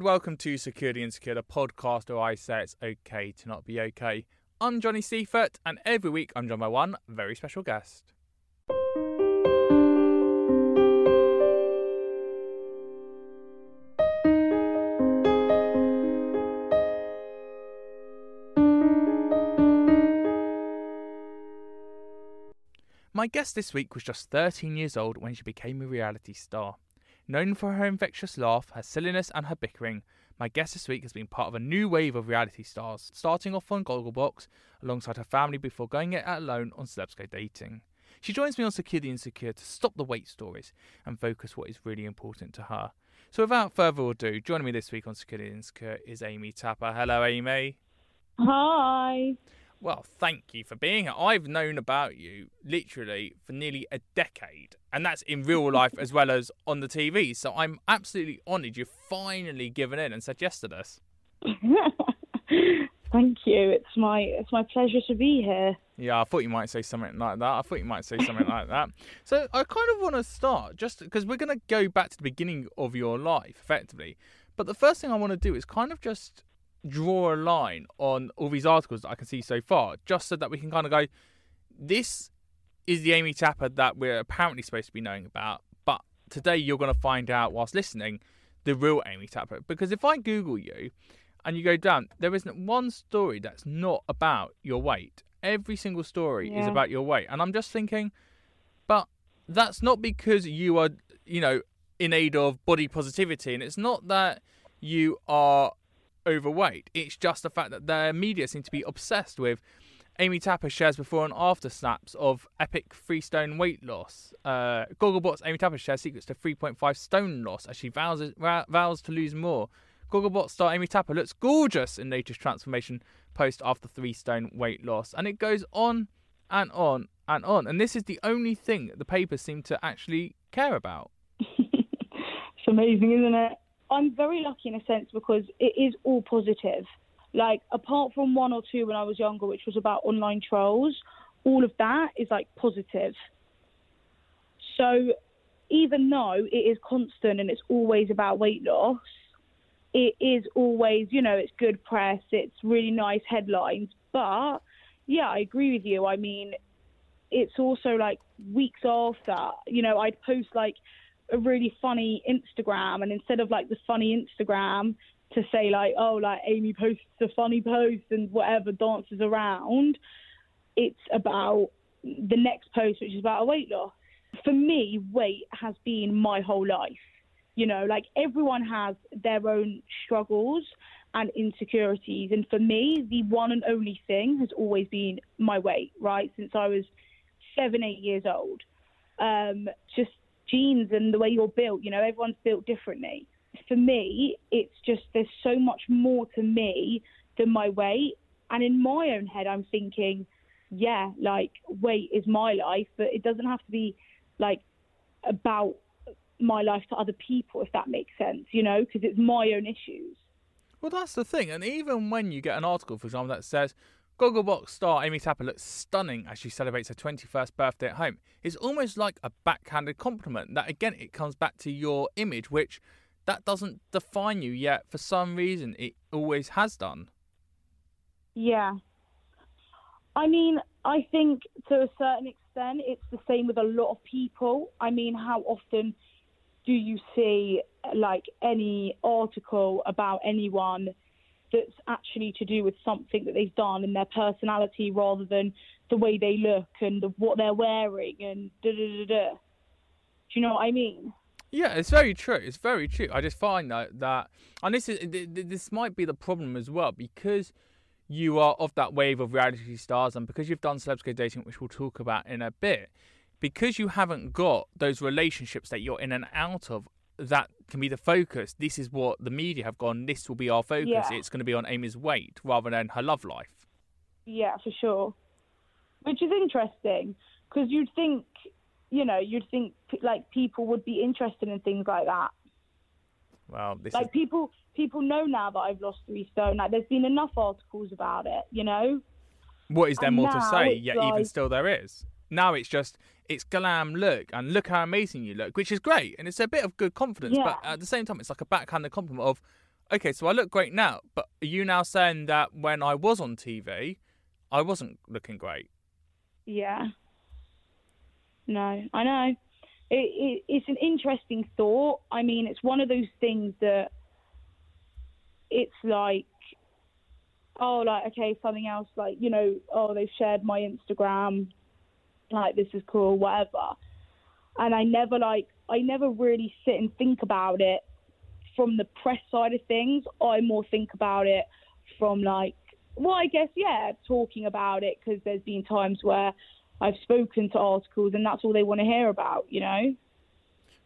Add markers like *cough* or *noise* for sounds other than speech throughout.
and welcome to Secure the Insecure, the podcast where I say it's okay to not be okay. I'm Johnny Seifert, and every week I'm joined by one very special guest. My guest this week was just 13 years old when she became a reality star. Known for her infectious laugh, her silliness, and her bickering, my guest this week has been part of a new wave of reality stars, starting off on Gogglebox alongside her family before going it alone on Celebs Go Dating. She joins me on Secure the Insecure to stop the weight stories and focus what is really important to her. So without further ado, joining me this week on Secure the Insecure is Amy Tapper. Hello, Amy. Hi. Well, thank you for being here. I've known about you literally for nearly a decade, and that's in real *laughs* life as well as on the TV. So I'm absolutely honoured you've finally given in and said yes to this. Thank you. It's my it's my pleasure to be here. Yeah, I thought you might say something like that. I thought you might say something like that. *laughs* So I kind of want to start just because we're going to go back to the beginning of your life, effectively. But the first thing I want to do is kind of just draw a line on all these articles that I can see so far, just so that we can kind of go, this is the Amy Tapper that we're apparently supposed to be knowing about. But today you're going to find out, whilst listening, the real Amy Tapper. Because if I Google you and you go down, there isn't one story that's not about your weight. Every single story is about your weight. And I'm just thinking, but that's not because you are, you know, in aid of body positivity. And it's not that you are overweight. It's just the fact that the media seem to be obsessed with. Amy Tapper shares before and after snaps of epic three stone weight loss. Uh, Gogglebox Amy Tapper shares secrets to 3.5 stone loss as she vows, vows to lose more. Gogglebox star Amy Tapper looks gorgeous in latest transformation post after three stone weight loss. And it goes on and on and on. And this is the only thing that the papers seem to actually care about. *laughs* It's amazing, isn't it? I'm very lucky in a sense because it is all positive. Like apart from one or two when I was younger, which was about online trolls, all of that is like positive. So even though it is constant and it's always about weight loss, it is always, you know, it's good press, it's really nice headlines. But yeah, I agree with you. I mean, it's also like weeks after, you know, I'd post like a really funny Instagram, and instead of like the funny Instagram to say like, oh, like Amy posts a funny post and whatever dances around, it's about the next post, which is about a weight loss. For me, weight has been my whole life. You know, like everyone has their own struggles and insecurities. And for me, the one and only thing has always been my weight, right? Since I was seven, eight years old. Um, just genes and the way you're built, you know, everyone's built differently. For me, it's just there's so much more to me than my weight. And in my own head, I'm thinking, yeah, like weight is my life, but it doesn't have to be like about my life to other people, if that makes sense, you know, because it's my own issues. Well, that's the thing. And even when you get an article, for example, that says Gogglebox star Amy Tapper looks stunning as she celebrates her 21st birthday at home, it's almost like a backhanded compliment. That again, it comes back to your image, which that doesn't define you yet. For some reason, it always has done. Yeah. I mean, I think to a certain extent, it's the same with a lot of people. I mean, how often do you see like any article about anyone that's actually to do with something that they've done and their personality rather than the way they look and the, what they're wearing and da da da da. Do you know what I mean? Yeah, it's very true. It's very true. I just find that that, and this is this might be the problem as well because you are of that wave of reality stars, and because you've done celebs go dating, which we'll talk about in a bit, because you haven't got those relationships that you're in and out of. That can be the focus. This is what the media have gone. This will be our focus. Yeah. It's going to be on Amy's weight rather than her love life. Yeah, for sure. Which is interesting because you'd think, you know, you'd think like people would be interested in things like that. Well, this Like is people, people know now that I've lost three stone. Like there's been enough articles about it, you know. what is there and more to say? Yet even still, there is. Now it's just it's glam look and look how amazing you look, which is great and it's a bit of good confidence. But at the same time, it's like a backhanded compliment of, okay, so I look great now, but are you now saying that when I was on TV, I wasn't looking great? Yeah. No, I know. It, it, it's an interesting thought. I mean, it's one of those things that it's like, oh, like, okay, something else, like, you know, oh, they've shared my Instagram, like, this is cool, whatever. And I never, like, I never really sit and think about it from the press side of things. I more think about it from, like, well, I guess, yeah, talking about it because there's been times where I've spoken to articles and that's all they want to hear about, you know?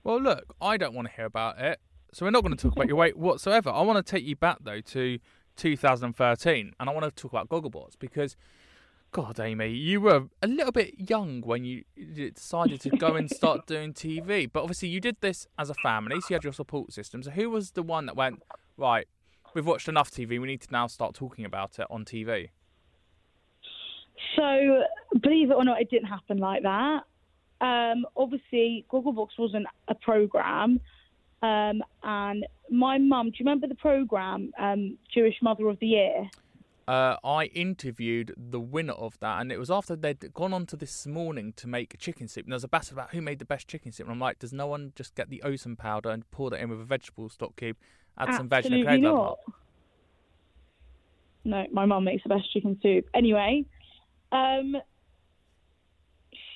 Well, look, I don't want to hear about it, so we're not going to talk about your weight whatsoever. I want to take you back though to 2013, and I want to talk about Gogglebox because, God, Amy, you were a little bit young when you decided to go and start *laughs* doing TV. But obviously, you did this as a family, so you had your support system. So, who was the one that went right? We've watched enough TV. We need to now start talking about it on TV. So, believe it or not, it didn't happen like that. Um, obviously, Gogglebox wasn't a program. Um, and my mum, do you remember the program, um, Jewish Mother of the Year? Uh, I interviewed the winner of that, and it was after they'd gone on to this morning to make chicken soup. And there was a battle about who made the best chicken soup. And I'm like, does no one just get the Osem powder and pour that in with a vegetable stock cube, add some veg and a Absolutely grenade not. No, my mum makes the best chicken soup. Anyway, um,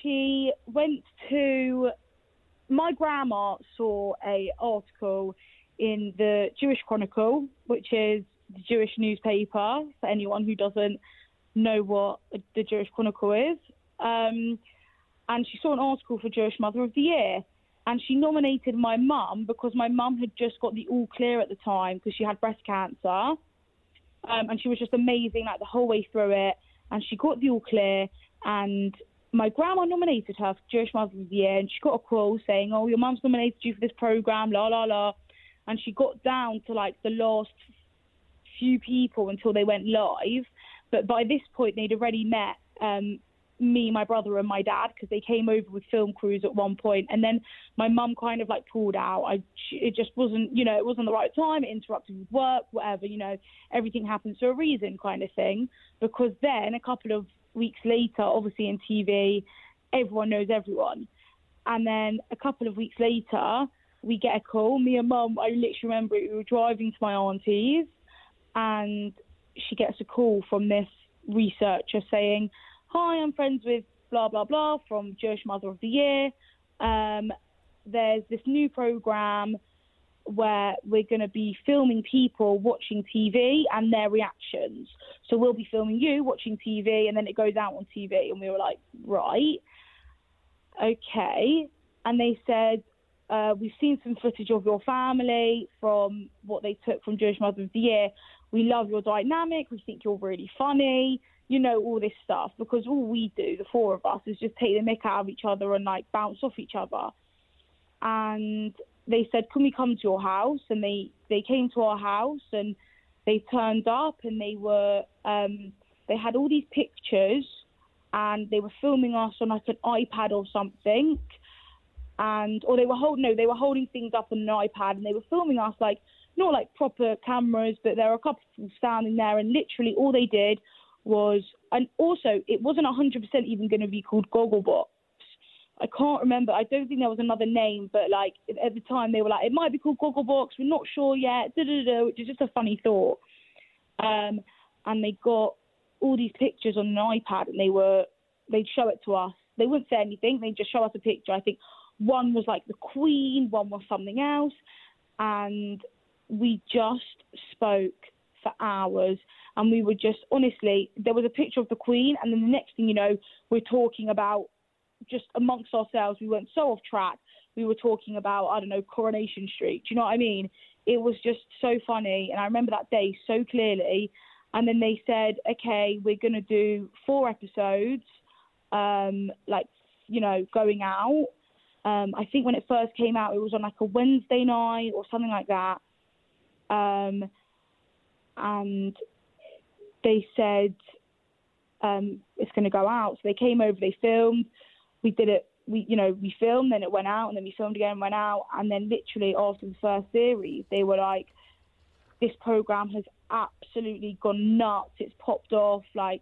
she went to. My grandma saw a article in the Jewish Chronicle, which is the Jewish newspaper for anyone who doesn't know what the Jewish Chronicle is. Um, and she saw an article for Jewish Mother of the Year. And she nominated my mum because my mum had just got the all clear at the time because she had breast cancer. Um, and she was just amazing like the whole way through it. And she got the all clear. And my grandma nominated her for Jewish Mother of the Year. And she got a call saying, Oh, your mum's nominated you for this program, la, la, la. And she got down to like the last few people until they went live. But by this point, they'd already met um, me, my brother, and my dad because they came over with film crews at one point. And then my mum kind of like pulled out. I, it just wasn't, you know, it wasn't the right time. It interrupted work, whatever. You know, everything happens for a reason, kind of thing. Because then a couple of weeks later, obviously in TV, everyone knows everyone. And then a couple of weeks later, we get a call. Me and mum, I literally remember we were driving to my auntie's and she gets a call from this researcher saying, Hi, I'm friends with blah, blah, blah from Jewish Mother of the Year. Um, there's this new program where we're going to be filming people watching TV and their reactions. So we'll be filming you watching TV and then it goes out on TV. And we were like, right, okay. And they said, uh, we've seen some footage of your family from what they took from Jewish Mother of the Year. We love your dynamic. We think you're really funny. You know, all this stuff. Because all we do, the four of us, is just take the mick out of each other and like bounce off each other. And they said, Can we come to your house? And they, they came to our house and they turned up and they were um, they had all these pictures and they were filming us on like an iPad or something and or they were holding no they were holding things up on an iPad and they were filming us like not like proper cameras but there were a couple standing there and literally all they did was and also it wasn't 100% even going to be called Gogglebox I can't remember. I don't think there was another name, but like at the time they were like, it might be called Gogglebox. We're not sure yet. Da, da, da, which is just a funny thought. Um, and they got all these pictures on an iPad, and they were they'd show it to us. They wouldn't say anything. They'd just show us a picture. I think one was like the Queen, one was something else, and we just spoke for hours and we were just honestly there was a picture of the queen and then the next thing you know we're talking about just amongst ourselves, we went so off track. We were talking about, I don't know, Coronation Street. Do you know what I mean? It was just so funny. And I remember that day so clearly. And then they said, okay, we're going to do four episodes, um, like, you know, going out. Um, I think when it first came out, it was on like a Wednesday night or something like that. Um, and they said um, it's going to go out. So they came over, they filmed we did it. We, you know, we filmed, then it went out, and then we filmed again, went out, and then literally after the first series, they were like, "This program has absolutely gone nuts. It's popped off. Like,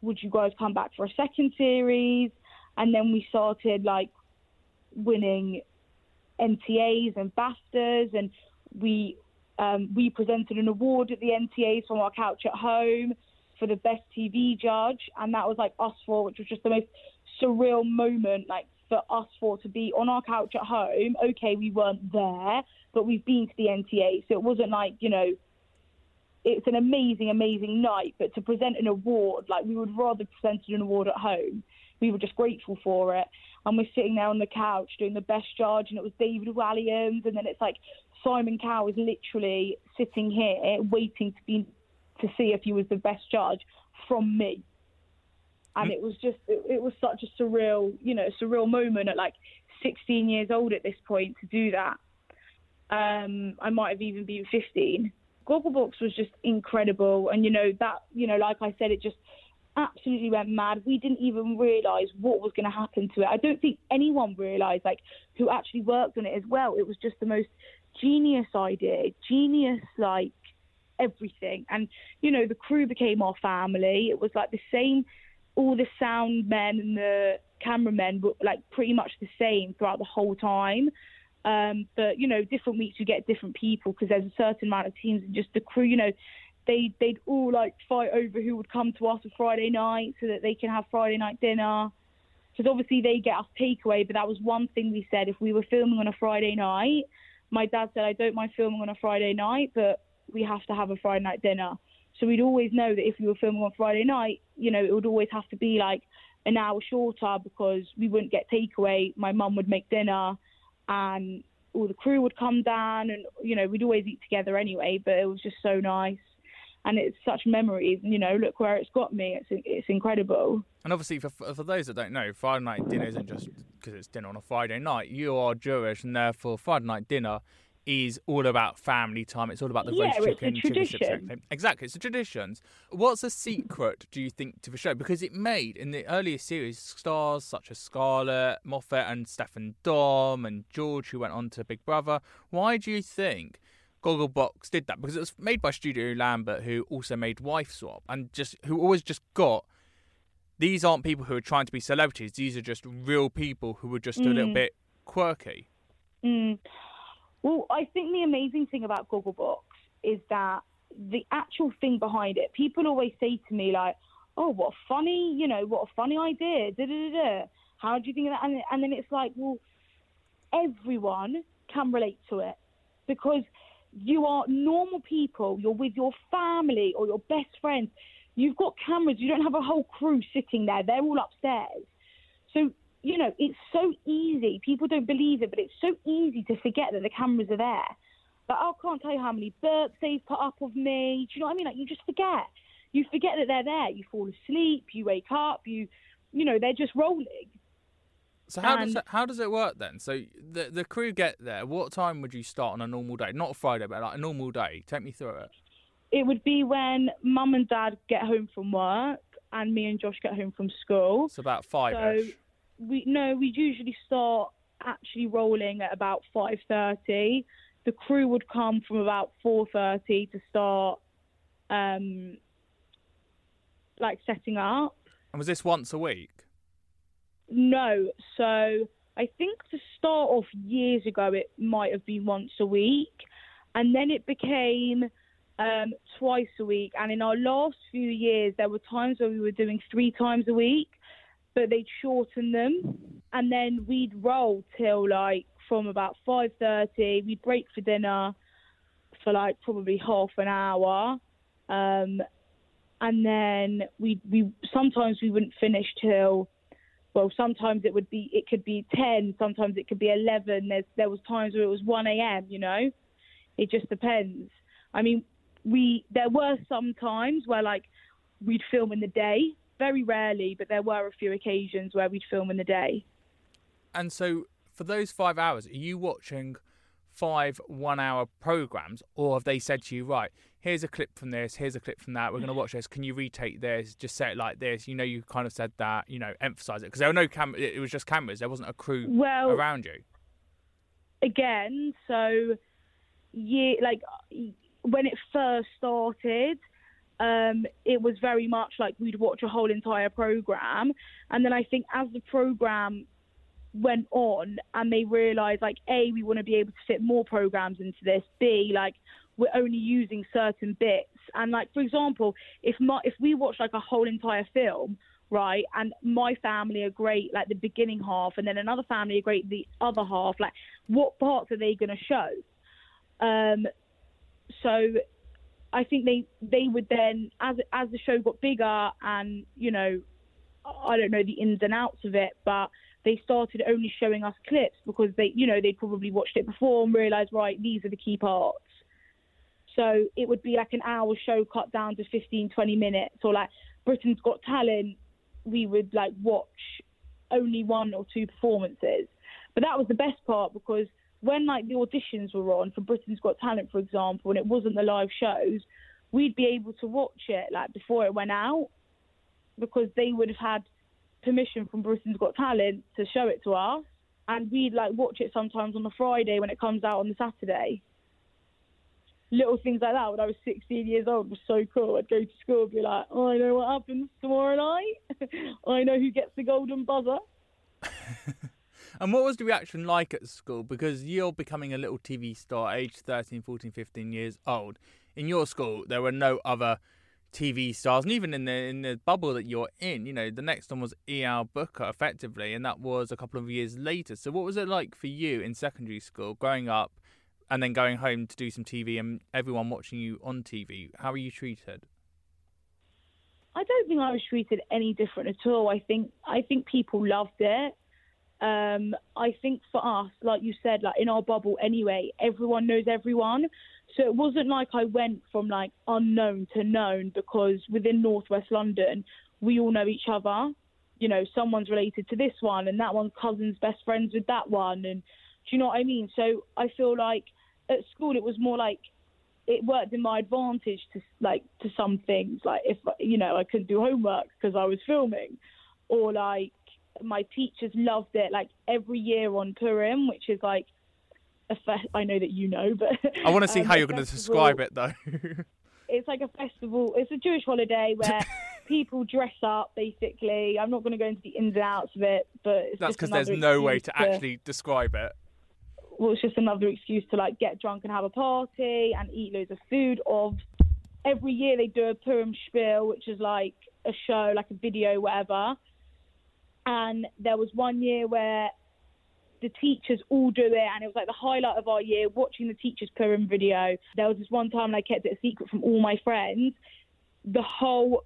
would you guys come back for a second series?" And then we started like winning NTAs and BAFTAs, and we um, we presented an award at the NTAs from our couch at home for the best TV judge, and that was like us four, which was just the most surreal moment, like for us four to be on our couch at home. Okay, we weren't there, but we've been to the NTA, so it wasn't like you know. It's an amazing, amazing night, but to present an award, like we would rather present an award at home. We were just grateful for it, and we're sitting there on the couch doing the best judge, and it was David Walliams, and then it's like Simon Cowell is literally sitting here waiting to be to see if he was the best judge from me. And it was just it, it, was such a surreal you know surreal moment at like 16 years old at this point to do that. Um, i might have even been 15 gogglebox was just incredible. And you know that you know like i said it just absolutely went mad we didn't even realize what was going to happen to it i don't think anyone realized like who actually worked on it as well it was just the most genius idea genius like everything and you know the crew became our family it was like the same all the sound men and the cameramen were like pretty much the same throughout the whole time. Um, but you know, different weeks you get different people because there's a certain amount of teams and just the crew. You know, they they'd all like fight over who would come to us on Friday night so that they can have Friday night dinner. Because obviously they get us takeaway, but that was one thing we said if we were filming on a Friday night. My dad said I don't mind filming on a Friday night, but we have to have a Friday night dinner. So we'd always know that if we were filming on Friday night, you know, it would always have to be like an hour shorter because we wouldn't get takeaway. My mum would make dinner and all the crew would come down and, you know, we'd always eat together anyway, but it was just so nice. And it's such memories, and you know, look where it's got me. It's it's incredible. And obviously, for for those that don't know, Friday night dinner isn't just because it's dinner on a Friday night. You are Jewish, and therefore Friday night dinner is all about family time. It's all about the yeah, roast chicken, chicken strips. Exactly, it's the traditions. What's the secret, do you think, to the show? Because it made in the earlier series stars such as Scarlett, Moffatt, and Steph and Dom and George, who went on to Big Brother. Why do you think? Gogglebox did that because it was made by Studio Lambert, who also made Wife Swap, and just who always just got these aren't people who are trying to be celebrities. These are just real people who were just mm. a little mm. bit quirky. Mm. Well, I think the amazing thing about Gogglebox is that the actual thing behind it, people always say to me, like, oh, what a funny, you know, what a funny idea. Da, da, da, da. How do you think of that? And, and then it's like, well, everyone can relate to it because you are normal people. You're with your family or your best friends. You've got cameras. You don't have a whole crew sitting there. They're all upstairs. So you know, it's so easy. People don't believe it, but it's so easy to forget that the cameras are there. But oh, I can't tell you how many burps they've put up of me. Do you know what I mean? Like you just forget. You forget that they're there. You fall asleep. You wake up. You, you know, they're just rolling. So how and, does it, how does it work then? So the the crew get there. What time would you start on a normal day? Not a Friday, but like a normal day. Take me through it. it would be when mum and dad get home from work and me and Josh get home from school. It's about five-ish. So we no, we usually start actually rolling at about five thirty. The crew would come from about four thirty to start, um, like setting up. and was this once a week? No, so I think to start off years ago, it might have been once a week, and then it became um, twice a week. And in our last few years, there were times where we were doing three times a week, but they'd shorten them, and then we'd roll till like from about five thirty. We'd break for dinner for like probably half an hour. Um, and then we we sometimes we wouldn't finish till well sometimes it would be it could be 10 sometimes it could be 11 there's there was times where it was 1 a.m you know? It just depends. I mean we there were some times where like we'd film in the day very rarely but there were a few occasions where we'd film in the day. And so, for those five hours, are you watching five one-hour programs, or have they said to you, right, here's a clip from this, here's a clip from that, we're going to watch this. Can you retake this? Just say it like this. You know, you kind of said that. You know, emphasize it because there were no cameras, It it was just cameras. There wasn't a crew Well- around you. again. So, yeah, like when it first started, um, it was very much like we'd watch a whole entire program, and then I think as the program went on and they realised like a we want to be able to fit more programs into this. B like we're only using certain bits. And like for example if my if we watch like a whole entire film right and my family are great like the beginning half and then another family are great the other half like what parts are they going to show? Um so i think they they would then as as the show got bigger and you know i don't know the ins and outs of it but they started only showing us clips because they you know they'd probably watched it before and realized right these are the key parts. So it would be like an hour show cut down to 15 20 minutes or like britain's got talent we would like watch only one or two performances. But that was the best part because when like the auditions were on for britain's got talent for example and it wasn't the live shows we'd be able to watch it like before it went out because they would have had permission from Britain's Got Talent to show it to us, and we'd like watch it sometimes on the Friday when it comes out on the Saturday. Little things like that when I was 16 years old was so cool. I'd go to school and be like, oh, I know what happens tomorrow night. *laughs* I know who gets the golden buzzer. *laughs* And what was the reaction like at school? Because you're becoming a little TV star, aged 13, 14, 15 years old. In your school, there were no other TV stars, and even in the in the bubble that you're in, you know, the next one was E.L. Booker, effectively, and that was a couple of years later. So, what was it like for you in secondary school, growing up, and then going home to do some TV, and everyone watching you on TV? How were you treated? I don't think I was treated any different at all. I think I think people loved it. Um, I think for us, like you said, like in our bubble anyway, everyone knows everyone. So it wasn't like I went from like unknown to known because within Northwest London, we all know each other. You know, someone's related to this one, and that one's cousin's best friends with that one, and do you know what I mean? So I feel like at school it was more like it worked in my advantage to like to some things like if you know I couldn't do homework because I was filming or like my teachers loved it like every year on Purim which is like fe- I know that you know but I want to see *laughs* um, how you're going to describe it, though. it's like a festival it's a Jewish holiday where *laughs* people dress up basically I'm not going to go into the ins and outs of it but it's That's just because there's no way excuse to actually describe it. well, it's just another excuse to like get drunk and have a party and eat loads of food. Of every year they do a Purim spiel, which is like a show, like a video, whatever. And there was one year where the teachers all do it, and it was like the highlight of our year watching the teachers' Purim video. There was this one time, I kept it a secret from all my friends. The whole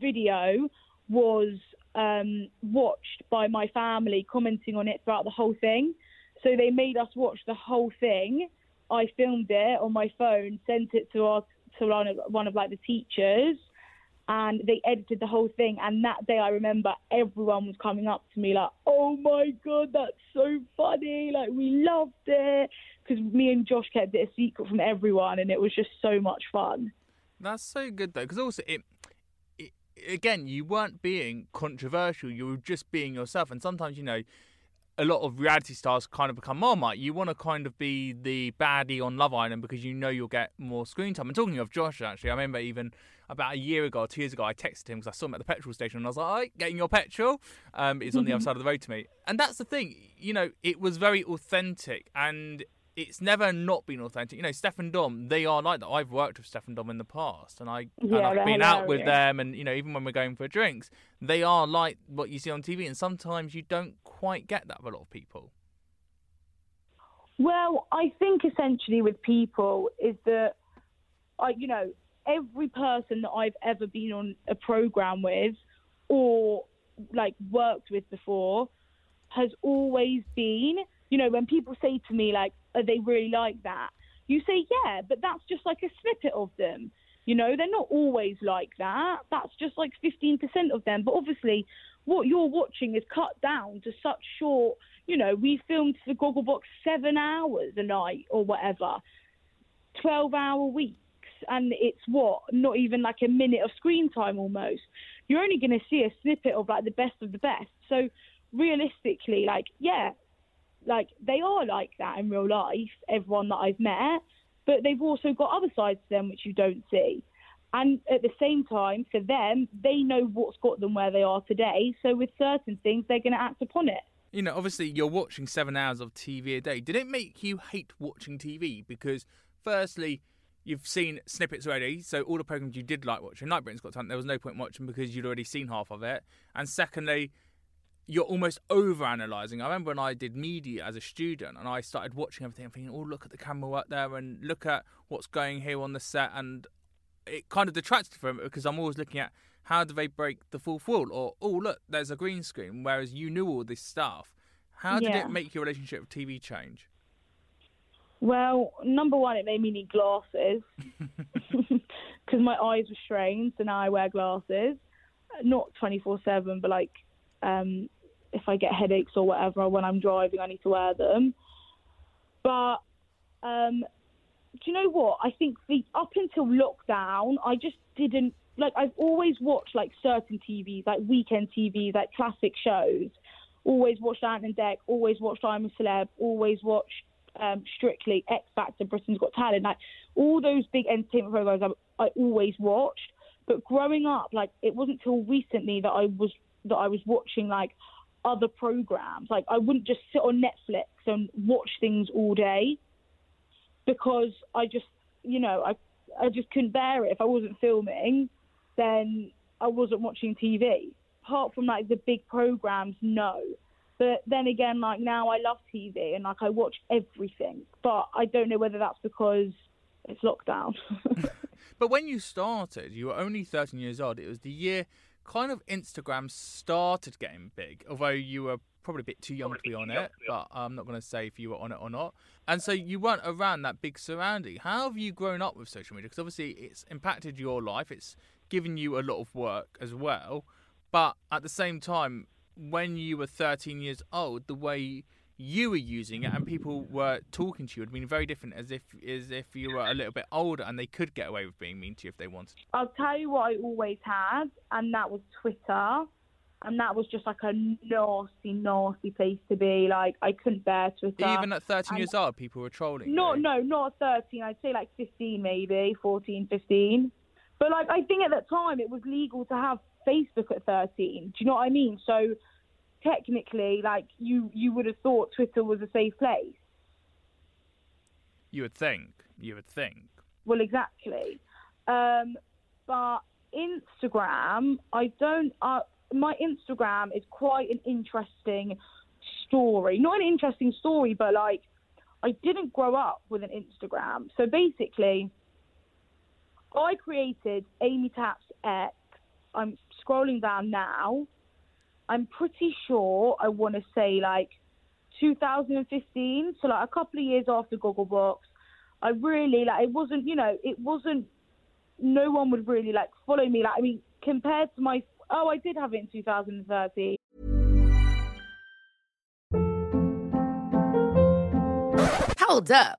video was um, watched by my family, commenting on it throughout the whole thing. So they made us watch the whole thing. I filmed it on my phone, sent it to our to one of, one of like the teachers, and they edited the whole thing. And that day, I remember everyone was coming up to me like, "Oh my god, that's so funny! Like we loved it." Because me and Josh kept it a secret from everyone, and it was just so much fun. That's so good though, because also it, again, you weren't being controversial. You were just being yourself, and sometimes you know. A lot of reality stars kind of become Marmite. You want to kind of be the baddie on Love Island because you know you'll get more screen time. And talking of Josh, actually, I remember even about a year ago two years ago, I texted him because I saw him at the petrol station and I was like, all right, getting your petrol. Um, he's on the other *laughs* side of the road to me. And that's the thing, you know, it was very authentic and it's never not been authentic. You know, Steph and Dom, they are like that. I've worked with Steph and Dom in the past, and I Yeah, and I've been out with them, and you know, even when we're going for drinks, they are like what you see on TV. And sometimes you don't quite get that with a lot of people. Well, I think essentially with people is that, I, you know, every person that I've ever been on a program with or like worked with before has always been, you know, when people say to me, like, are they really like that? You say, yeah, but that's just like a snippet of them. You know, they're not always like that. That's just like 15% of them. But obviously, what you're watching is cut down to such short, you know, we filmed for Gogglebox seven hours a night or whatever, 12 hour weeks. And it's what, not even like a minute of screen time almost. You're only going to see a snippet of like the best of the best. So realistically, like, yeah, like they are like that in real life, everyone that I've met, but they've also got other sides to them which you don't see. And at the same time, for them, they know what's got them where they are today. So with certain things, they're going to act upon it. You know, obviously, you're watching seven hours of TV a day. Did it make you hate watching TV? Because, firstly, you've seen snippets already, so all the programs you did like watching, like Britain's Got Talent, there was no point watching because you'd already seen half of it. And secondly, you're almost over analysing. I remember when I did media as a student and I started watching everything and thinking, oh, look at the camera work there and look at what's going here on the set. And it kind of detracted from it because I'm always looking at how do they break the fourth wall or, oh, look, there's a green screen, whereas you knew all this stuff. How did Yeah. it make your relationship with TV change? Well, number one, it made me need glasses *laughs* *laughs* because my eyes were strained, so now I wear glasses. Not 24 7, but like um, if I get headaches or whatever when I'm driving, I need to wear them. But um, do you know what? I think the up until lockdown, I just didn't like. I've always watched like certain TVs, like weekend TVs, like classic shows. Always watched Ant and Dec. Always watched I'm a Celeb. Always watched um, Strictly, X Factor, Britain's Got Talent. Like all those big entertainment programs, I, I always watched. But growing up, like it wasn't till recently that I was that I was watching like other programs. Like I wouldn't just sit on Netflix and watch things all day because I just, you know, I I just couldn't bear it. If I wasn't filming, then I wasn't watching TV. Apart from like the big programs, no. But then again, like now I love TV and like I watch everything. But I don't know whether that's because it's lockdown. *laughs* *laughs* But when you started, you were only 13 years old. It was the year kind of Instagram started getting big, although you were probably a bit too young to be on it. But I'm not going to say if you were on it or not. And so you weren't around that big surrounding. How have you grown up with social media? Because obviously it's impacted your life, it's given you a lot of work as well. But at the same time, when you were 13 years old, the way you were using it and people were talking to you it would been very different as if as if you were a little bit older and they could get away with being mean to you if they wanted. I'll tell you what I always had, and that was Twitter. And that was just like a nasty, nasty place to be. Like, I couldn't bear Twitter. Even at 13 and- years old, people were trolling. No, you. no, not 13. I'd say like 15, maybe 14, 15. But like, I think at that time it was legal to have Facebook at 13. Do you know what I mean? So technically, like, you you would have thought Twitter was a safe place. You would think. You would think. Well, exactly. Um, but Instagram, I don't. Uh, my Instagram is quite an interesting story. Not an interesting story, but like I didn't grow up with an Instagram. So basically, I created Amy Taps X. I'm scrolling down now. I'm pretty sure I want to say like 2015, so like a couple of years after Gogglebox. I really like it wasn't, you know, it wasn't. No one would really like follow me. Like I mean, compared to my oh, I did have it in 2013. Hold up.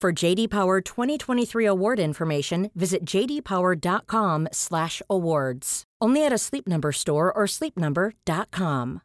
For JD Power 2023 award information, visit jdpower.com/awards. Only at a Sleep Number store or sleepnumber.com.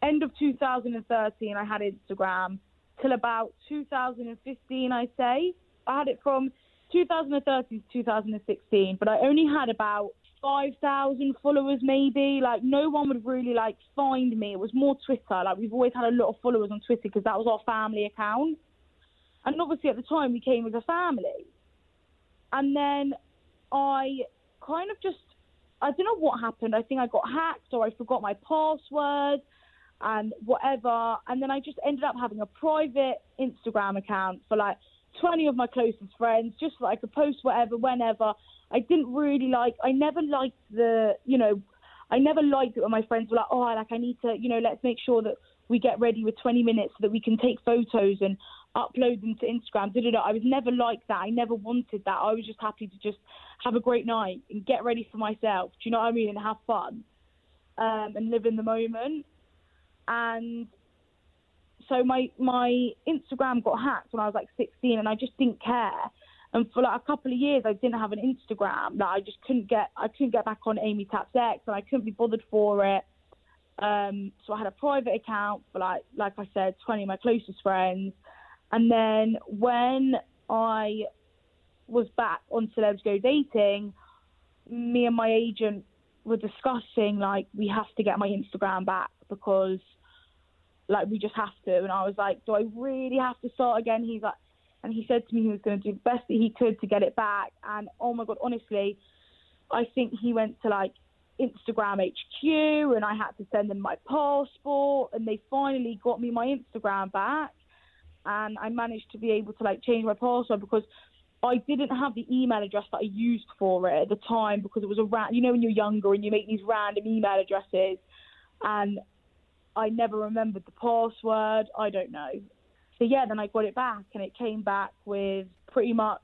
End of 2013, I had Instagram till about 2015, I say. I had it from 2013 to 2016, but I only had about 5,000 followers maybe. Like no one would really like find me. It was more Twitter. Like we've always had a lot of followers on Twitter because that was our family account. And obviously at the time we came as a family. And then I kind of just I don't know what happened. I think I got hacked or I forgot my password and whatever. And then I just ended up having a private Instagram account for like 20 of my closest friends, just so I could post whatever, whenever. I didn't really like, I never liked the, you know, I never liked it when my friends were like, oh, like I need to, you know, let's make sure that we get ready with 20 minutes so that we can take photos and upload them to Instagram. Da-da-da. I was never like that. I never wanted that. I was just happy to just have a great night and get ready for myself. Do you know what I mean? And have fun um, and live in the moment. And so my my Instagram got hacked when I was like 16, and I just didn't care. And for like a couple of years, I didn't have an Instagram. That I just couldn't get. I couldn't get back on Amy Taps X, and I couldn't be bothered for it. Um, so I had a private account for like, like I said, 20 of my closest friends. And then when I was back on Celebs Go Dating, me and my agent were discussing like we have to get my Instagram back because like we just have to. And I was like, do I really have to start again? He's like, and he said to me he was going to do the best that he could to get it back. And oh my god, honestly, I think he went to like Instagram HQ and I had to send them my passport and they finally got me my Instagram back and I managed to be able to like change my password because I didn't have the email address that I used for it at the time because it was a ran- you know when you're younger and you make these random email addresses and I never remembered the password. I don't know. So yeah, then I got it back and it came back with pretty much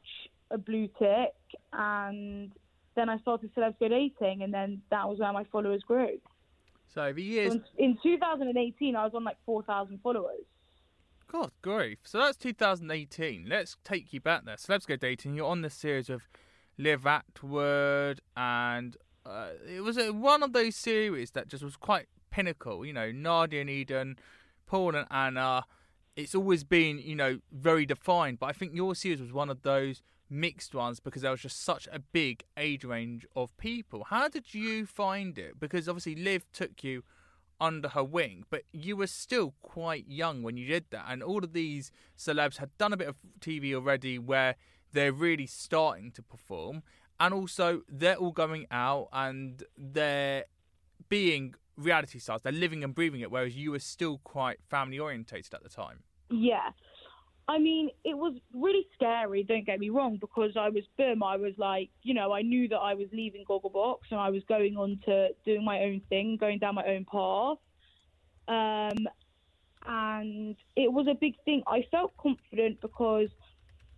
a blue tick and then I started Celebs Go Dating and then that was where my followers grew. So over years, in, in 2018 I was on like 4,000 followers. God grief. So that's 2018. Let's take you back there. Celebs Go Dating. You're on this series of Liv Atwood, and uh, it was a, one of those series that just was quite pinnacle. You know, Nadia and Eden, Paul and Anna. It's always been, you know, very defined. But I think your series was one of those mixed ones because there was just such a big age range of people. How did you find it? Because obviously Liv took you under her wing, but you were still quite young when you did that. And all of these celebs had done a bit of TV already where they're really starting to perform. And also, they're all going out and they're being reality stars. They're living and breathing it, whereas you were still quite family orientated at the time. Yeah. I mean, it was really scary, don't get me wrong, because I was boom. I was like, you know, I knew that I was leaving Gogglebox and I was going on to doing my own thing, going down my own path. Um, and it was a big thing. I felt confident because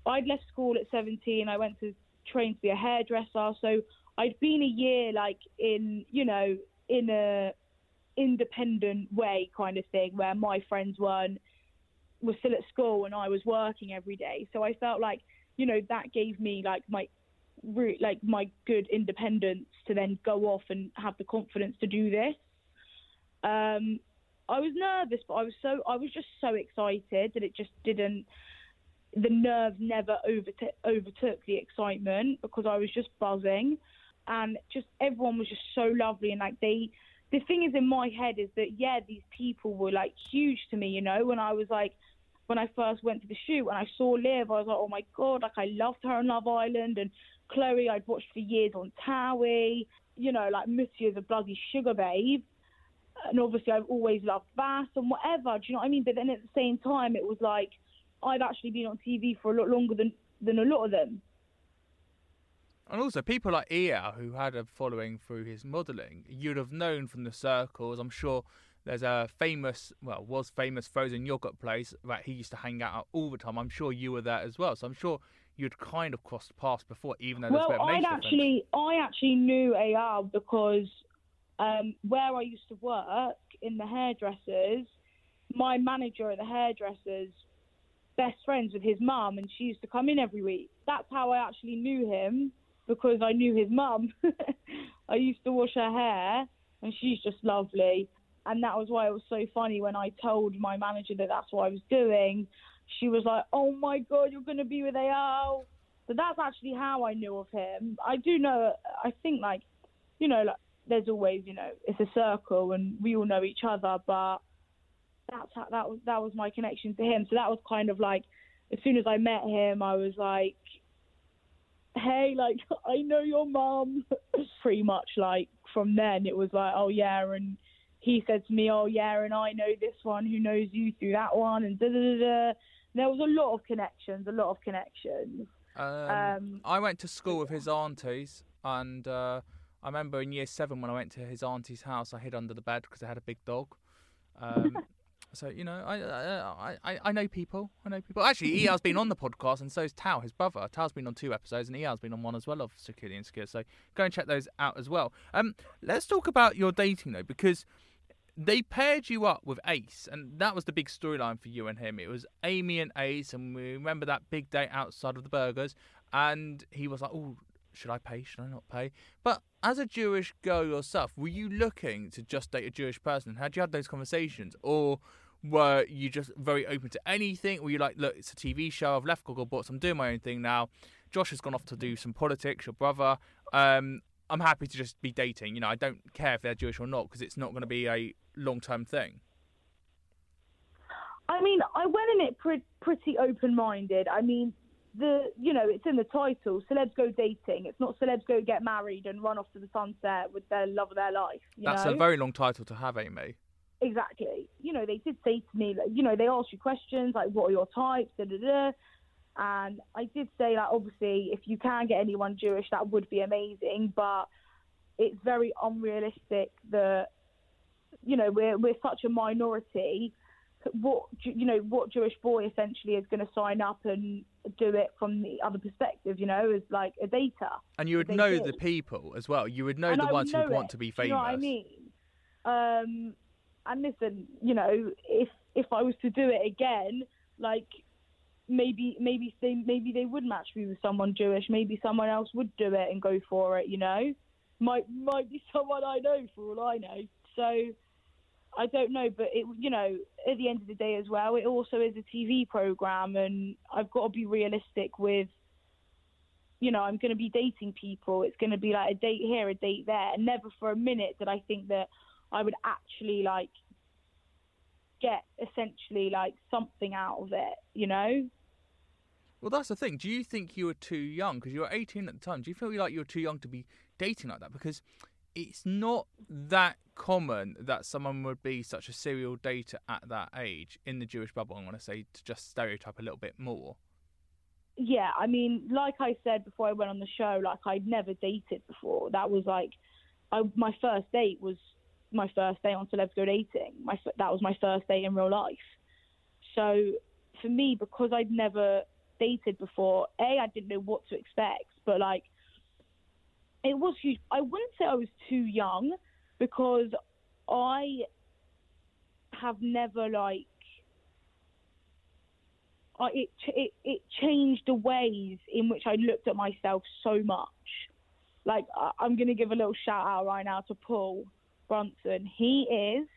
I'd left school at 17. I went to train to be a hairdresser. So I'd been a year like in, you know, in a independent way kind of thing where my friends weren't was still at school and I was working every day. So I felt like, you know, that gave me like my like my good independence to then go off and have the confidence to do this. Um, I was nervous, but I was so I was just so excited that it just didn't. The nerves never overtook the excitement because I was just buzzing, and just everyone was just so lovely and like they. The thing is in my head is that yeah, these people were like huge to me. You know, when I was like when I first went to the shoot and I saw Liv, I was like, oh my god, like I loved her on Love Island, and Chloe I'd watched for years on Towie. You know, like is a bloody Sugababe and obviously I've always loved Vas and whatever. Do you know what I mean? But then at the same time, it was like I've actually been on TV for a lot longer than than a lot of them. And also, people like Eyal, who had a following through his modelling, you'd have known from the circles. I'm sure there's a famous, well, was famous frozen yogurt place that he used to hang out at all the time. I'm sure you were there as well. So I'm sure you'd kind of crossed paths before, even though there's well, a bit of I'd actually, I actually knew Eyal because um, where I used to work in the hairdressers, my manager at the hairdressers best friends with his mum and she used to come in every week. That's how I actually knew him because I knew his mum. *laughs* I used to wash her hair and she's just lovely. And that was why it was so funny when I told my manager that that's what I was doing. She was like, "Oh my god, you're going to be with Eyal." So that's actually how I knew of him. I do know. I think like, you know, like there's always, you know, it's a circle and we all know each other, but that's how, that was that was my connection to him. So that was kind of like, as soon as I met him, I was like, hey, like *laughs* I know your mom. *laughs* Pretty much like from then, it was like, oh yeah, and he said to me, oh yeah, and I know this one who knows you through that one, and da da da da. There was a lot of connections, a lot of connections. Um, um, I went to school with his aunties, and uh, I remember in year seven when I went to his auntie's house, I hid under the bed because I had a big dog. Um, *laughs* so you know, I, I I I know people. I know people. Actually, Eyal's been on the podcast, and so is Tao, his brother. Tao's been on two episodes, and Eyal's been on one as well of Secure the Insecure. So go and check those out as well. Um, let's talk about your dating though, because they paired you up with Ace, and that was the big storyline for you and him. It was Amy and Ace, and we remember that big date outside of the burgers. And he was like, "Oh, should I pay? Should I not pay? But as a Jewish girl yourself, were you looking to just date a Jewish person? Had you had those conversations, or were you just very open to anything? Were you like, look, it's a TV show. I've left Google, Gogglebox. I'm doing my own thing now. Josh has gone off to do some politics. Your brother. Um, I'm happy to just be dating. You know, I don't care if they're Jewish or not because it's not going to be a long term thing. I mean, I went in it pre- pretty open minded. I mean, the you know it's in the title celebs go dating it's not celebs go get married and run off to the sunset with their love of their life that's know? a very long title to have amy exactly you know they did say to me like, you know they asked you questions like what are your types da, da, da. and i did say like obviously if you can get anyone jewish that would be amazing but it's very unrealistic that you know we're we're such a minority what you know what Jewish boy essentially is going to sign up and do it from the other perspective, you know, as like a data. And you would know the people as well. You would know and the I ones who want to be famous. You know what I mean? Um, and listen, you know, if if I was to do it again, like maybe maybe they maybe they would match me with someone Jewish. Maybe someone else would do it and go for it. You know, might might be *laughs* someone I know for all I know. So I don't know, but it, you know, at the end of the day as well, it also is a TV program, and I've got to be realistic with, you know, I'm going to be dating people. It's going to be like a date here, a date there. And never for a minute did I think that I would actually like get essentially like something out of it, you know? Well, that's the thing. Do you think you were too young? Because you were 18 at the time. Do you feel like you were too young to be dating like that? Because it's not that common that someone would be such a serial dater at that age in the Jewish bubble. I want to say to just stereotype a little bit more. Yeah, I mean, like I said before I went on the show, like I'd never dated before. That was like, I, my first date was my first day on Celebs Go Dating. My that was my first day in real life. So for me, because I'd never dated before, a I didn't know what to expect, but like it was huge. I wouldn't say I was too young because I have never like I, it, it it changed the ways in which I looked at myself so much. Like I, I'm to give a little shout out right now to Paul Brunson. He is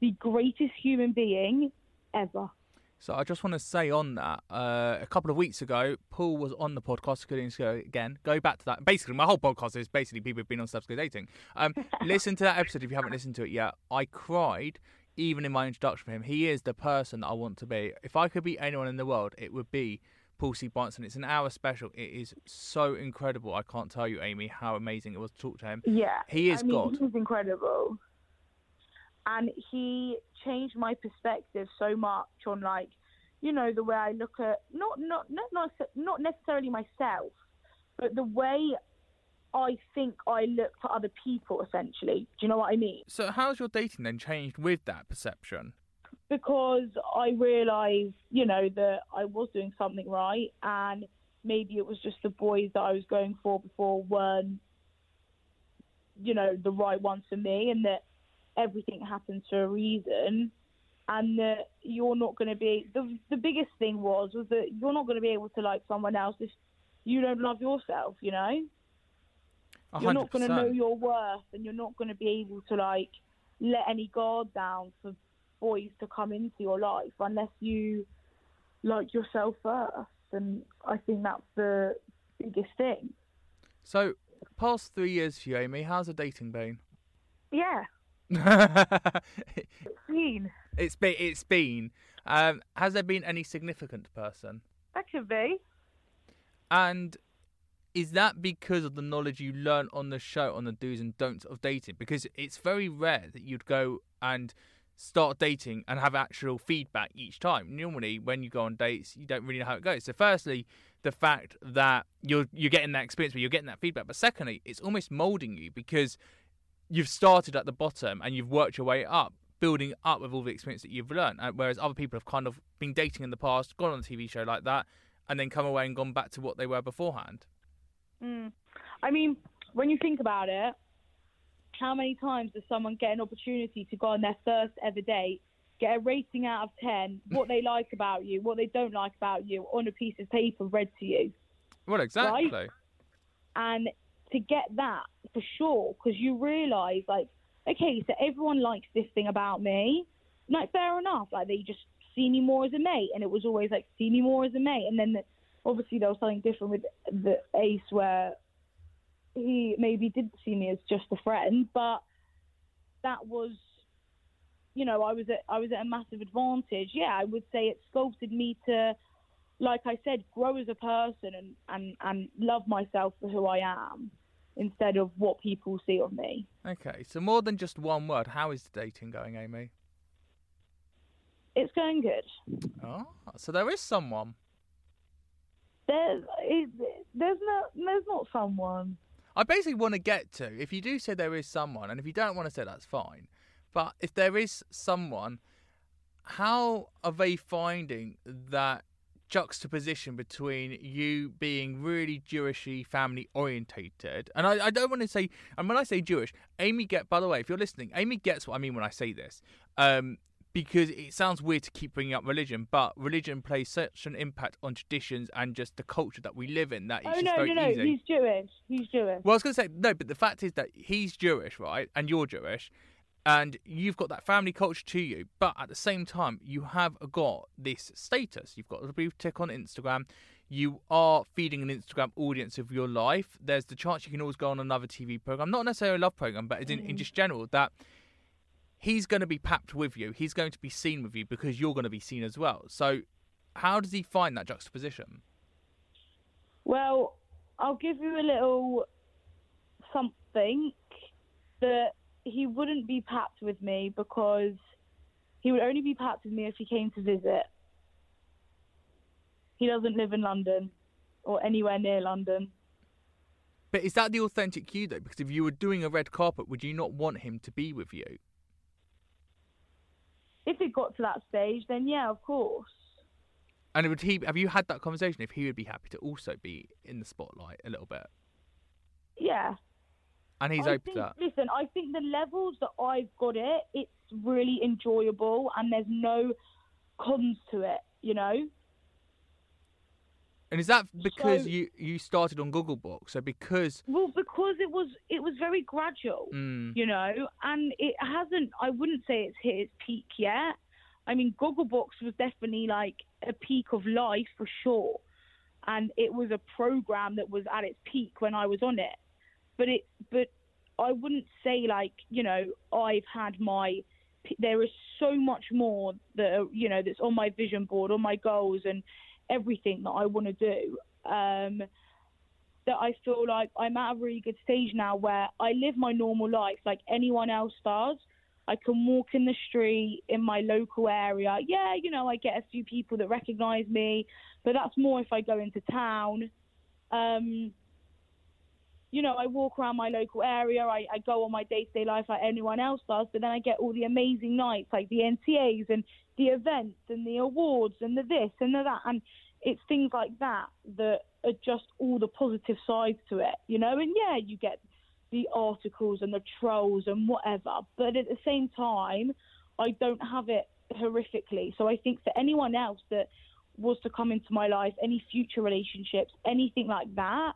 the greatest human being ever. So I just want to say on that, uh, a couple of weeks ago, Paul was on the podcast. Couldn't go again. Go back to that. Basically, my whole podcast is basically people who've been on Stuff Dating. Um, *laughs* listen to that episode if you haven't listened to it yet. I cried even in my introduction for him. He is the person that I want to be. If I could be anyone in the world, it would be Paul C. Brunson. It's an hour special. It is so incredible. I can't tell you, Amy, how amazing it was to talk to him. Yeah, he is I mean, God. He's incredible, and he changed my perspective so much on like, you know, the way I look at not not not not, not necessarily myself, but the way I think I look to other people. Essentially, do you know what I mean? So, how's your dating then changed with that perception? Because I realised, you know, that I was doing something right, and maybe it was just the boys that I was going for before weren't, you know, the right ones for me, and that everything happens for a reason, and that you're not going to be. The the biggest thing was was that you're not going to be able to like someone else if you don't love yourself. You know, you you're not going to know your worth, and you're not going to be able to like let any guard down for boys to come into your life unless you like yourself first. And I think that's the biggest thing. So, past three years for you, Amy, how's the dating been? Yeah. *laughs* it's been. It's been. It's been. Um, has there been any significant person? That could be. And is that because of the knowledge you learn on the show on the do's and don'ts of dating? Because it's very rare that you'd go and start dating and have actual feedback each time. Normally, when you go on dates, you don't really know how it goes. So, firstly, the fact that you're you're getting that experience but you're getting that feedback, but secondly, it's almost molding you because you've started at the bottom and you've worked your way up, building up with all the experience that you've learned. Whereas other people have kind of been dating in the past, gone on a TV show like that, and then come away and gone back to what they were beforehand. Mm. I mean, when you think about it, how many times does someone get an opportunity to go on their first ever date, get a rating out of 10, what they like about you, what they don't like about you on a piece of paper read to you? Well, exactly. Right? And to get that for sure, because you realise, like, okay, so everyone likes this thing about me. Like, fair enough. Like, they just see me more as a mate. And it was always like, see me more as a mate. And then the, obviously there was something different with the Ace where he maybe did see me as just a friend, but that was, you know, I was at I was at a massive advantage. Yeah, I would say it sculpted me to, like I said, grow as a person and and and love myself for who I am instead of what people see of me. Okay, so more than just one word, how is the dating going, Amy? It's going good. Oh, so there is someone. There's, there's no, there's not someone. I basically want to get to if you do say there is someone, and if you don't want to say that's fine, but if there is someone, how are they finding that juxtaposition between you being really Jewishy family orientated, and I, I don't want to say, and when I say Jewish, Amy get by the way, if you're listening, Amy gets what I mean when I say this. Um, because it sounds weird to keep bringing up religion, but religion plays such an impact on traditions and just the culture that we live in that it's oh, no, very no, no. easy. He's Jewish. He's Jewish. Well, I was going to say no, but the fact is that he's Jewish, right, and you're Jewish, and you've got that family culture to you, but at the same time, you have got this status. You've got a blue tick on Instagram. You are feeding an Instagram audience of your life. There's the chance you can always go on another TV program, not necessarily a love program, but in, in Mm. just general that he's going to be papped with you. He's going to be seen with you because you're going to be seen as well. So, how does he find that juxtaposition? Well, I'll give you a little something that he wouldn't be papped with me because he would only be papped with me if he came to visit. He doesn't live in London or anywhere near London. But is that the authentic you though? Because if you were doing a red carpet, would you not want him to be with you? If it got to that stage, then yeah, of course. And would he? Have you had that conversation? If he would be happy to also be in the spotlight a little bit, Yeah. and he's I open think, to that. Listen, I think the levels that I've got it, it's really enjoyable and there's no cons to it, you know? And is that because So- you you started on Gogglebox? So because Well, because it was it was very gradual, mm, you know, and it hasn't. I wouldn't say it's hit its peak yet. I mean, Gogglebox was definitely like a peak of life for sure, and it was a program that was at its peak when I was on it. But it, but I wouldn't say like you know I've had my. There is so much more that you know that's on my vision board, on my goals, and everything that I want to do. Um, that I feel like I'm at a really good stage now where I live my normal life like anyone else does. I can walk in the street in my local area. Yeah, you know, I get a few people that recognize me, but that's more if I go into town. Um, you know, I walk around my local area. I, I go on my day to day life like anyone else does, but then I get all the amazing nights like the NTAs and the events and the awards and the this and the that. And it's things like that that are just all the positive sides to it, you know? And yeah, you get the articles and the trolls and whatever, but at the same time, I don't have it horrifically. So I think for anyone else that was to come into my life, any future relationships, anything like that,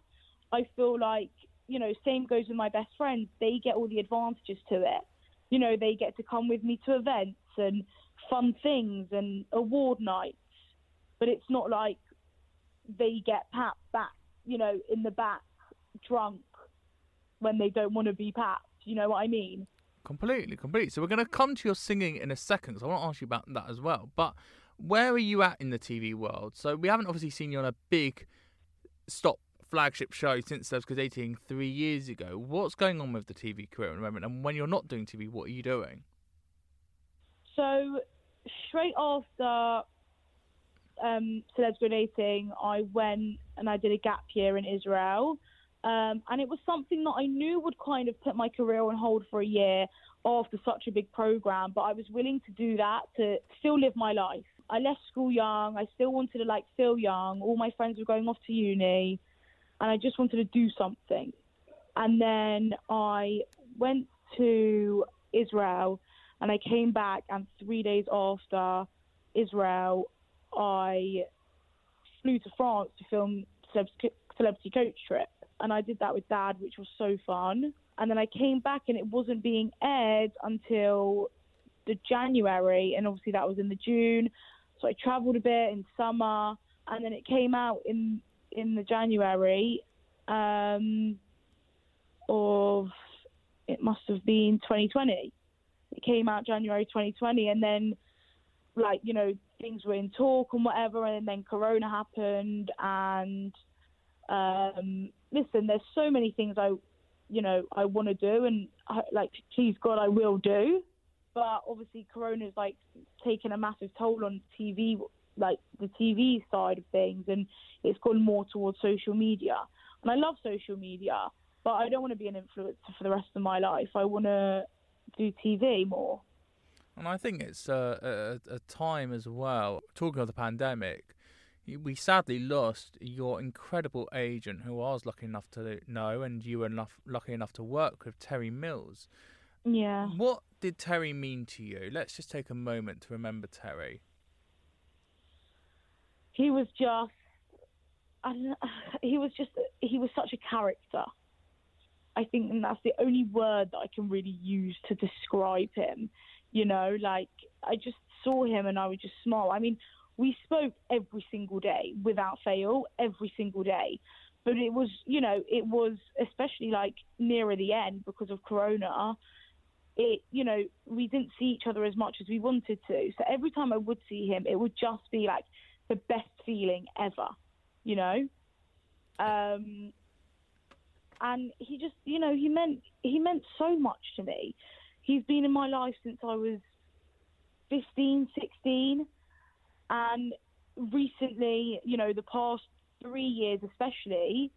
I feel like, you know, same goes with my best friends. They get all the advantages to it. You know, they get to come with me to events and fun things and award nights. But it's not like they get pat back, you know, in the back, drunk when they don't want to be papped. You know what I mean? completely, completely. So we're going to come to your singing in a second. So I want to ask you about that as well. But where are you at in the TV world? So we haven't obviously seen you on a big stop flagship show since Celebs dating three years ago. What's going on with the TV career at the moment? And when you're not doing TV, what are you doing? So straight after um, Celebs Go Dating, I went and I did a gap year in Israel. Um, and it was something that I knew would kind of put my career on hold for a year after such a big program, but I was willing to do that to still live my life. I left school young. I still wanted to like feel young. All my friends were going off to uni, and I just wanted to do something. And then I went to Israel, and I came back, and three days after Israel, I flew to France to film Celebrity Coach Trip, and I did that with Dad, which was so fun. And then I came back, and it wasn't being aired until the January, and obviously that was in the June. So I travelled a bit in summer, and then it came out in in the January um, of it must have been 2020. It came out January 2020, and then like you know things were in talk and whatever, and then Corona happened, and um, listen, there's so many things I you know I want to do, and I, like please God I will do but obviously corona's like taken a massive toll on tv like the tv side of things and it's gone more towards social media and i love social media but i don't want to be an influencer for the rest of my life i want to do tv more And I think it's a, a, a time as well. Talking of the pandemic, we sadly lost your incredible agent, who I was lucky enough to know, and you were enough, lucky enough to work with, Terry Mills. yeah What did Terry mean to you? Let's just take a moment to remember Terry. He was just know, *sighs* he was just he was such a character. I think and that's the only word that i can really use to describe him you know? Like i just saw him and i would just smile i mean we spoke every single day without fail every single day. But it was you know it was especially like nearer the end because of corona it, you know, we didn't see each other as much as we wanted to. So every time I would see him, it would just be like the best feeling ever, you know. Um, and he just, you know, he meant he meant so much to me. He's been in my life since I was 15, 16, and recently, you know, the past three years especially,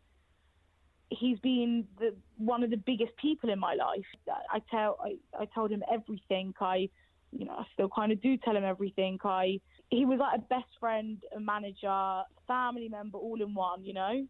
he's been the, one of the biggest people in my life. I tell I, I told him everything. I you know I still kind of do tell him everything. I he was like a best friend, a manager, family member, all in one. You know.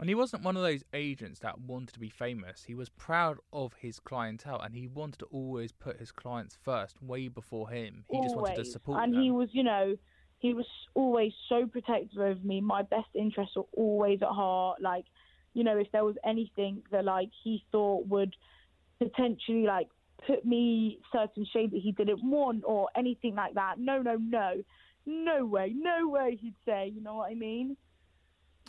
And he wasn't one of those agents that wanted to be famous. He was proud of his clientele and he wanted to always put his clients first, way before him. He always. just wanted to support And them. And he was, you know, he was always so protective of me. My best interests were always at heart. Like, you know, if there was anything that like he thought would potentially like put me certain shade that he didn't want or anything like that, no, no, no, no way, no way, he'd say. You know what I mean?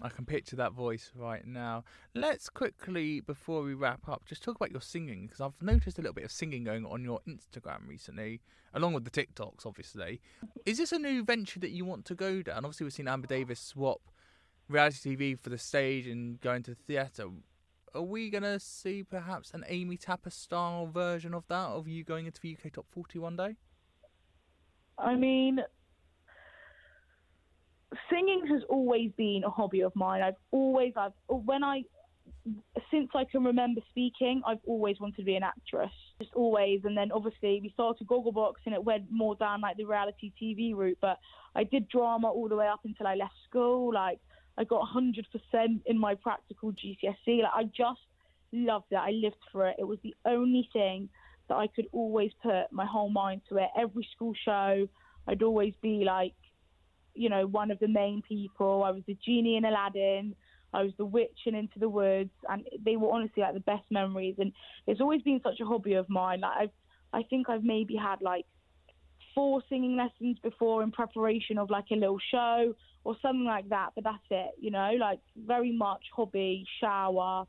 I can picture that voice right now. Let's quickly, before we wrap up, just talk about your singing because I've noticed a little bit of singing going on your Instagram recently, along with the TikToks, obviously. Is this a new venture that you want to go down? Obviously, we've seen Amber Davies swap reality TV for the stage and go into the theatre. Are we going to see perhaps an Amy Tapper style version of that, of you going into the UK Top 40 one day? I mean, singing has always been a hobby of mine. I've always, I've when I, since I can remember speaking, I've always wanted to be an actress, just always. And then obviously we started Gogglebox, and it went more down like the reality TV route. But I did drama all the way up until I left school. Like I got 100% in my practical GCSE. Like I just loved it. I lived for it. It was the only thing that I could always put my whole mind to it. Every school show, I'd always be like, you know, one of the main people. I was the genie in Aladdin. I was the witch in Into the Woods, and they were honestly like the best memories. And it's always been such a hobby of mine. Like I've, I think I've maybe had like four singing lessons before in preparation of like a little show or something like that. But that's it, you know, like very much hobby, shower,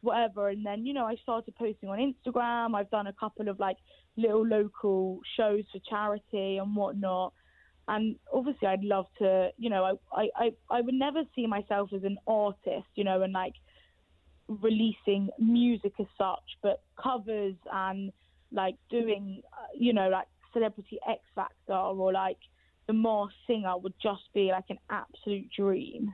whatever. And then, you know, I started posting on Instagram. I've done a couple of like little local shows for charity and whatnot. And obviously, I'd love to, you know, I, I, I would never see myself as an artist, you know, and like releasing music as such, but covers and like doing, uh, you know, like Celebrity X Factor or like the Masked Singer would just be like an absolute dream.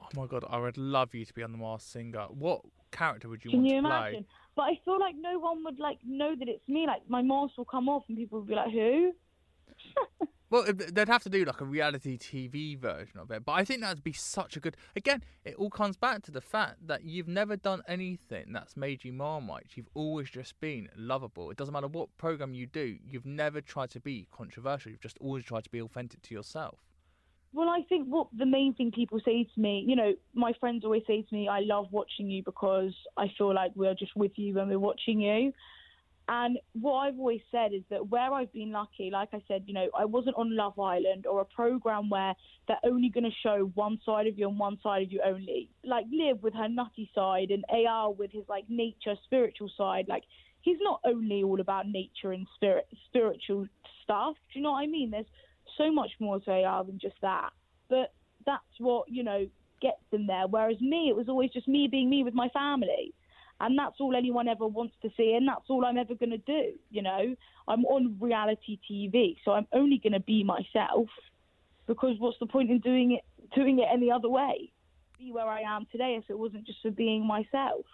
Oh my god, I would love you to be on the Masked Singer. What character would you Can want you to imagine? play? But I feel like no one would like know that it's me. Like my mask will come off and people will be like, "Who?" *laughs* Well, they'd have to do like a reality TV version of it, but I think that'd be such a good. Again, it all comes back to the fact that you've never done anything that's made you Marmite. You've always just been lovable. It doesn't matter what program you do. You've never tried to be controversial. You've just always tried to be authentic to yourself. Well, I think what the main thing people say to me, you know, my friends always say to me, I love watching you because I feel like we're just with you when we're watching you. And what I've always said is that where I've been lucky, like I said, you know, I wasn't on Love Island or a program where they're only going to show one side of you and one side of you only. Like Liv with her nutty side and Eyal with his like nature, spiritual side. Like he's not only all about nature and spirit, spiritual stuff. Do you know what I mean? There's so much more to Eyal than just that. But that's what, you know, gets them there. Whereas me, it was always just me being me with my family. And that's all anyone ever wants to see, and that's all I'm ever going to do. You know, I'm on reality TV, so I'm only going to be myself. Because what's the point in doing it, doing it any other way? Be where I am today if it wasn't just for being myself.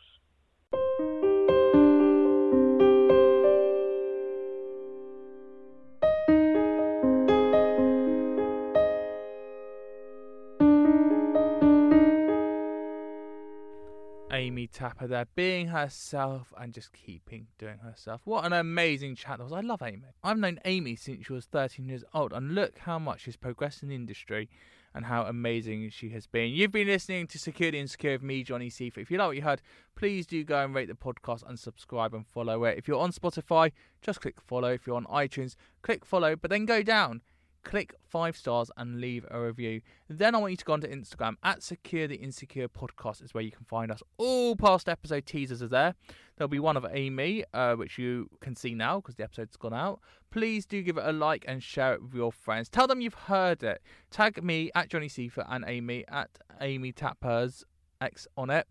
Amy Tapper there, being herself and just keeping doing herself. What an amazing chat that was. I love Amy. I've known Amy since she was 13 years old, and look how much she's progressed in the industry and how amazing she has been. You've been listening to Secure the Insecure with me, Johnny Seifert. If you like what you heard, please do go and rate the podcast and subscribe and follow it. If you're on Spotify, just click follow. If you're on iTunes, click follow, but then go down click five stars and leave a review. Then I want you to go onto Instagram at Secure the Insecure Podcast is where you can find us. All past episode teasers are there. There'll be one of Amy, uh, which you can see now because the episode's gone out. Please do give it a like and share it with your friends. Tell them you've heard it. Tag me at Johnny Seifert and Amy at Amy Tappers X on it,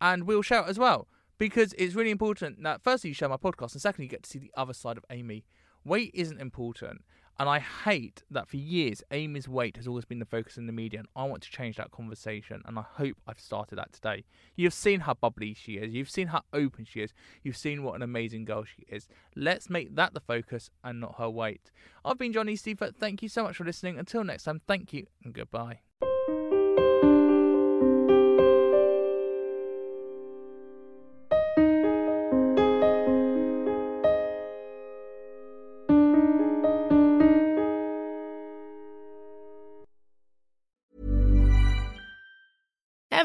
and we'll it as well because it's really important that firstly you share my podcast and secondly you get to see the other side of Amy. Weight isn't important. And I hate that for years, Amy's weight has always been the focus in the media, and I want to change that conversation, and I hope I've started that today. You've seen how bubbly she is, you've seen how open she is, you've seen what an amazing girl she is. Let's make that the focus and not her weight. I've been Johnny Seifert. Thank you so much for listening. Until next time, thank you and goodbye.